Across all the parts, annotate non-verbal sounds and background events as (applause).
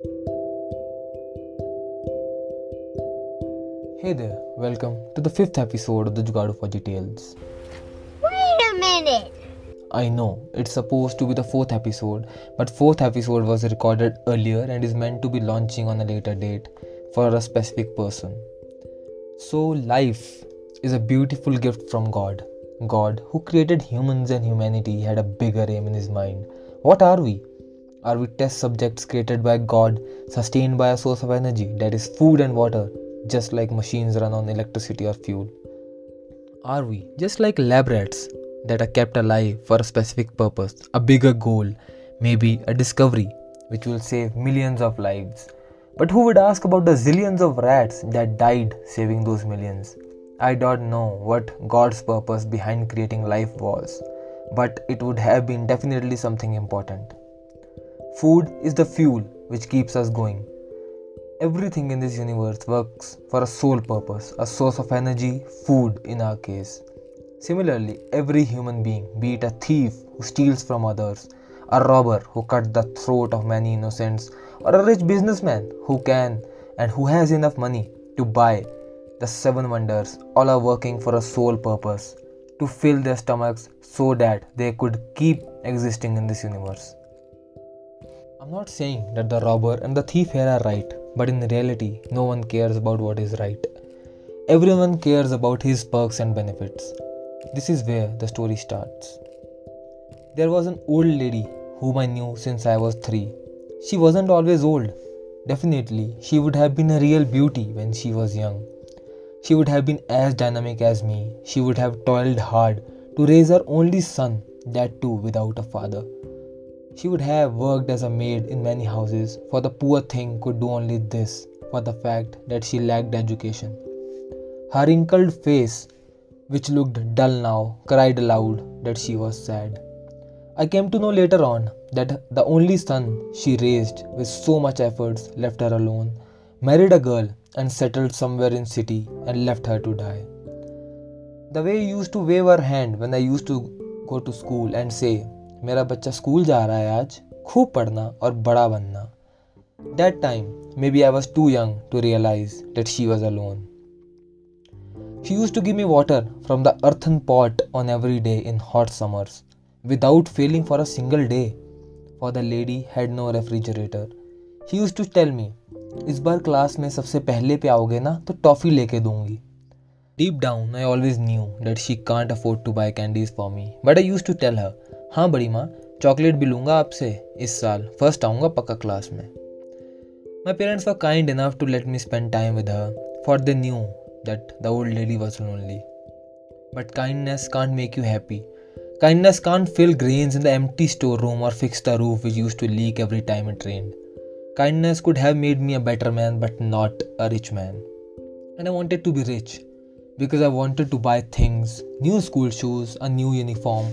Hey there, welcome to the fifth episode of the Jugadu Fauji Tales. Wait a minute. I know it's supposed to be the fourth episode, but fourth episode was recorded earlier and is meant to be launching on a later date for a specific person. So life is a beautiful gift from God. God, who created humans and humanity, had a bigger aim in his mind. What are we? Are we test subjects created by God, sustained by a source of energy that is food and water? just like machines run on electricity or fuel? Are we just like lab rats that are kept alive for a specific purpose, a bigger goal, maybe a discovery which will save millions of lives? But who would ask about the zillions of rats that died saving those millions? I don't know what God's purpose behind creating life was, but it would have been definitely something important. Food is the fuel which keeps us going. Everything in this universe works for a sole purpose, a source of energy, food in our case. Similarly, every human being, be it a thief who steals from others, a robber who cut the throat of many innocents, or a rich businessman who can and who has enough money to buy the seven wonders, all are working for a sole purpose to fill their stomachs so that they could keep existing in this universe. I'm not saying that the robber and the thief here are right, but in reality, no one cares about what is right. Everyone cares about his perks and benefits. This is where the story starts. There was an old lady whom I knew since I was three. She wasn't always old. Definitely, she would have been a real beauty when she was young. She would have been as dynamic as me. She would have toiled hard to raise her only son, that too without a father. She would have worked as a maid in many houses, for the poor thing could do only this for the fact that she lacked education. Her wrinkled face, which looked dull now, cried aloud that she was sad. I came to know later on that the only son she raised with so much efforts left her alone, married a girl and settled somewhere in city and left her to die. The way he used to wave her hand when I used to go to school and say, मेरा बच्चा school जा रहा है आज, खूब पढ़ना और बड़ा बनना। That time maybe I was too young to realise that she was alone she use to give me water from the earthen pot on every day in hot summers without failing for a single day for the lady had no refrigerator he use to tell me इस बार class में सबसे पहले पे आओगे ना तो toffee लेके दूँगी. Deep down I always knew that she can't afford to buy candies for me but I use to tell her हाँ बड़ी माँ, चॉकलेट भी लूँगा आपसे इस साल। फ़र्स्ट आऊँगा पक्का क्लास में। My parents are kind enough to let me spend time with her for the knew that the old lady was only but kindness can make you happy kindness can't fill grains in the empty store room or fix the roof which used to leak every time it train kindness could have made me a better man but not a rich man and I wanted to be rich because I wanted to buy things new school shoes a new uniform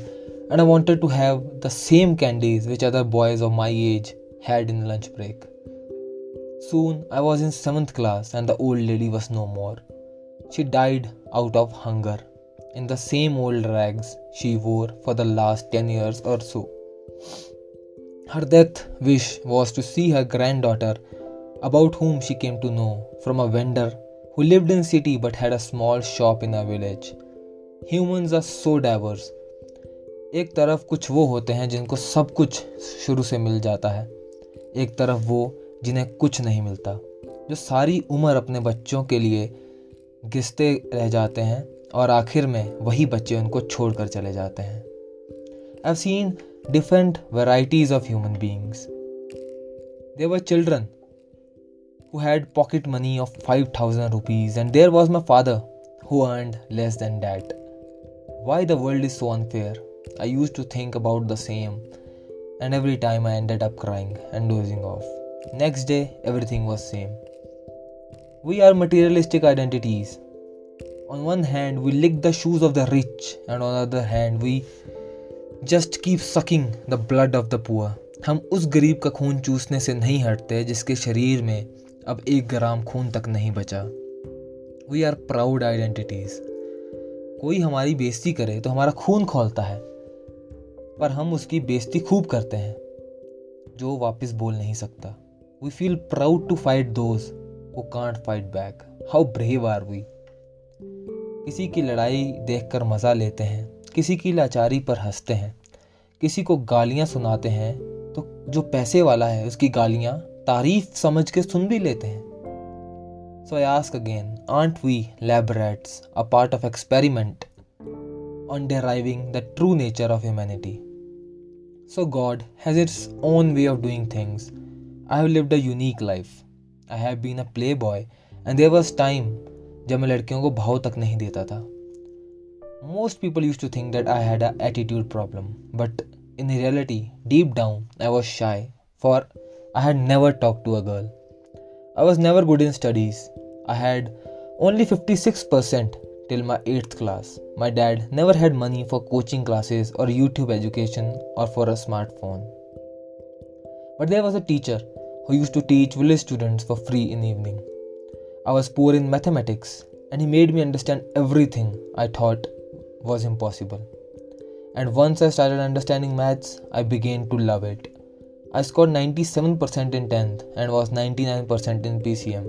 and I wanted to have the same candies which other boys of my age had in lunch break. Soon I was in 7th class and the old lady was no more. She died out of hunger in the same old rags she wore for the last 10 years or so. Her death wish was to see her granddaughter, about whom she came to know from a vendor who lived in city but had a small shop in a village. Humans are so diverse एक तरफ़ कुछ वो होते हैं जिनको सब कुछ शुरू से मिल जाता है। एक तरफ़ वो जिन्हें कुछ नहीं मिलता, जो सारी उम्र अपने बच्चों के लिए घिसते रह जाते हैं और आखिर में वही बच्चे उनको छोड़ कर चले जाते हैं। I seen different varieties of human beings there children who had pocket money of five thousand rupees and there was my father who earn less than that why the world is so unfair I used to think about the same, and every time I ended up crying and dozing off. Next day, everything was same. We are materialistic identities. On one hand, we lick the shoes of the rich, and on the other hand, we just keep sucking the blood of the poor. हम उस गरीब का खून चूसने से नहीं हटते जिसके शरीर में अब एक ग्राम खून तक नहीं बचा वी आर प्राउड आइडेंटिटीज कोई हमारी बेइज्जती करे तो हमारा खून खोलता है पर हम उसकी बेइज्जती खूब करते हैं। जो वापस बोल नहीं सकता। We feel proud to fight those who can't fight back how brave are we किसी की लड़ाई देखकर मज़ा लेते हैं। किसी की लाचारी पर हँसते हैं। किसी को गालियाँ सुनाते हैं। तो जो पैसे वाला है, उसकी गालियाँ तारीफ़ समझ के सुन भी लेते हैं। So I ask again aren't we lab rats a part of experiment on deriving the true nature of humanity So God has its own way of doing things. I have lived a unique life. I have been a playboy and there was time जब मैं लड़कियों को भाव तक नहीं देता था Most people used to think that I had an attitude problem, but in reality, deep down, I was shy, for I had never talked to a girl. I was never good in studies. I had only 56% till my 8th class. My dad never had money for coaching classes or YouTube education or for a smartphone. But there was a teacher who used to teach village students for free in evening. I was poor in mathematics and he made me understand everything I thought was impossible. And once I started understanding maths, I began to love it. I scored 97% in 10th and was 99% in PCM.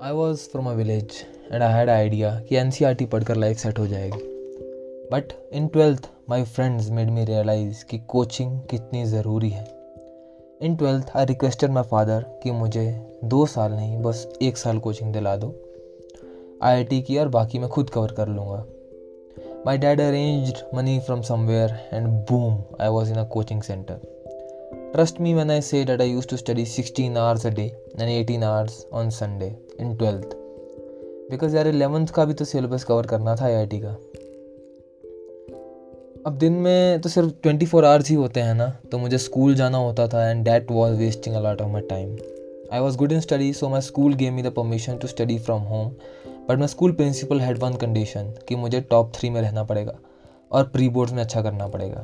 I was from a village I had an idea कि NCRT पढ़कर life set हो जाएगी. But in twelfth my friends made me realize कि coaching कितनी ज़रूरी है. In twelfth I requested my father कि मुझे दो साल नहीं, बस एक साल कोचिंग दिला दो. आई आई टी की और बाकी मैं खुद कवर कर लूँगा. My dad arrange money from somewhere and boom I was in a coaching centre Trust me when I say that I used to study 16 hours a day and 18 hours on Sunday in 12th. Because यार eleventh का भी तो syllabus cover करना था IIT का। अब दिन में तो सिर्फ़ 24 फोर आवर्स ही होते हैं ना तो मुझे स्कूल जाना होता था and that was wasting a lot of my time I was good in study so my school gave me the permission to study from home but my school principal had one condition कि मुझे top three में रहना पड़ेगा और pre boards में अच्छा करना पड़ेगा।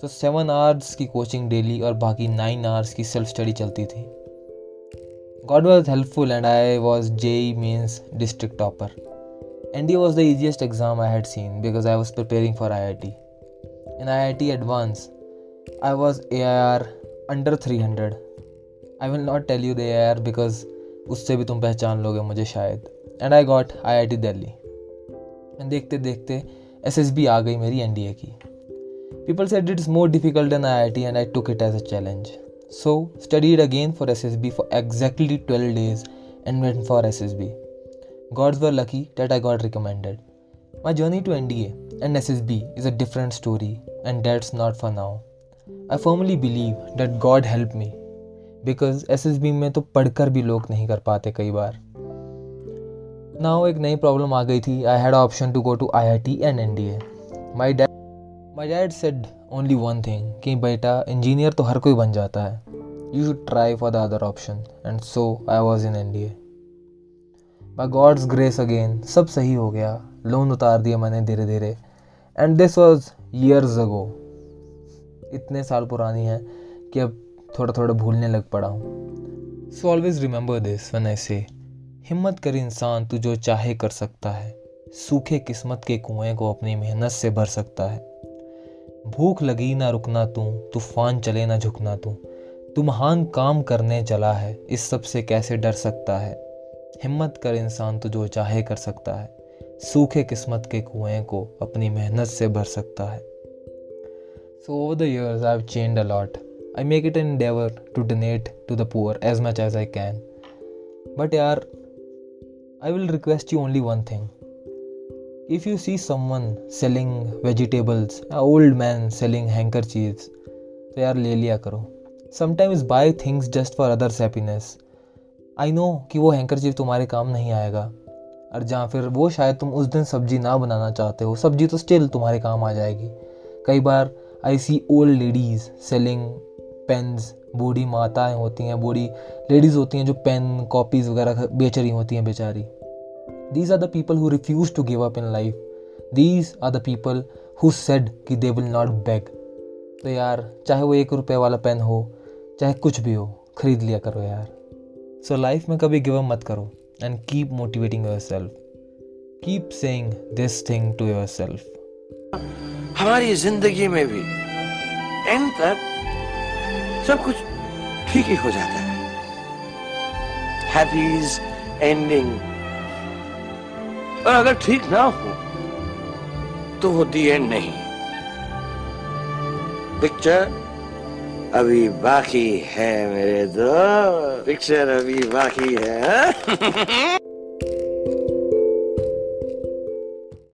तो सेवन आवर्स की कोचिंग डेली और बाकी नाइन आवर्स की सेल्फ स्टडी चलती थी। Topper N D was the easiest exam I had seen because I was preparing for I I T in I I T advance I was A I R under three hundred I will not tell you the A R because उससे भी तुम पहचान लोगे मुझे शायद. And I got I I T Delhi and देखते देखते S S B आ गई मेरी एन डी ए की. People said it's more difficult more I I T and I took it as a challenge. So, studied again for SSB for exactly 12 days and went for SSB. Gods were lucky that I got recommended. My journey to NDA and SSB is a different story, and that's not for now. I firmly believe that God helped me because SSB में तो पढ़कर भी लोग नहीं कर पाते कई bar now एक नई प्रॉब्लम आ गई थी I had option to go to I I T and N D A my dad my said only one thing कि बेटा इंजीनियर तो हर कोई बन जाता है। You should try for the other option and so I was in N D A by God's grace again सब सही हो गया। लोन उतार दिया मैंने धीरे धीरे and this was years ago इतने साल पुरानी है कि अब थोड़ा थोड़ा भूलने लग पड़ा हूँ। So always remember this one I say हिम्मत कर इंसान तू जो चाहे कर सकता है। सूखे किस्मत के कुएँ को अपनी मेहनत से भर सकता है। भूख लगी ना रुकना तू, तूफ़ान चले ना झुकना तू। तू महान काम करने चला है, इस सबसे कैसे डर सकता है? हिम्मत कर इंसान तो जो चाहे कर सकता है। सूखे किस्मत के कुएँ को अपनी मेहनत से भर सकता है। So over the years I have change a lot I make it an endeavor to donate to the poor as much as I can but यार I will request you only one thing if you see someone selling vegetables old man selling handkerchiefs तो यार ले लिया करो। Sometimes buy things just for others happiness I know कि वो handkerchief तुम्हारे काम नहीं आएगा। और जहाँ फिर वो शायद तुम उस दिन सब्ज़ी ना बनाना चाहते हो, सब्ज़ी तो स्टिल तुम्हारे काम आ जाएगी। कई बार I see old ladies selling pens बूढ़ी माताएँ होती हैं, बूढ़ी लेडीज़ होती हैं जो पेन कॉपीज़ वगैरह बेच रही होती हैं बेचारी। These are the people who refuse to give up in life. These are the people who said कि they will not beg. तो यार चाहे वो एक रुपये वाला पेन हो चाहे कुछ भी हो खरीद लिया करो यार। सो so, लाइफ में कभी गिव अप मत करो and keep motivating yourself keep saying this thing to yourself हमारी ज़िंदगी में भी एंड तक सब कुछ ठीक ही हो जाता है। हैप्पीज एंडिंग और अगर ठीक ना हो तो होती है नहीं। पिक्चर अभी बाकी है मेरे दो पिक्चर अभी बाकी है हाँ? (laughs)